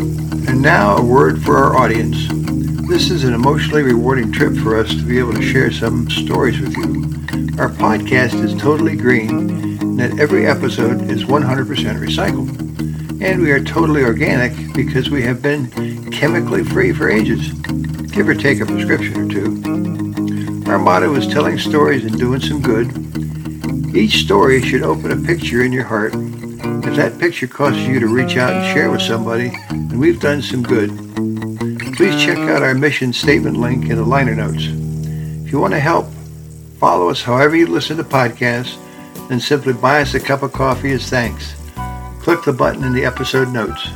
And now a word for our audience. This is an emotionally rewarding trip for us to be able to share some stories with you. Our podcast is totally green and that every episode is 100% recycled. And we are totally organic because we have been chemically free for ages, give or take a prescription or two. Our motto is telling stories and doing some good. Each story should open a picture in your heart. If that picture causes you to reach out and share with somebody, then we've done some good. Please check out our mission statement link in the liner notes. If you want to help, follow us however you listen to podcasts, and simply buy us a cup of coffee as thanks. Click the button in the episode notes.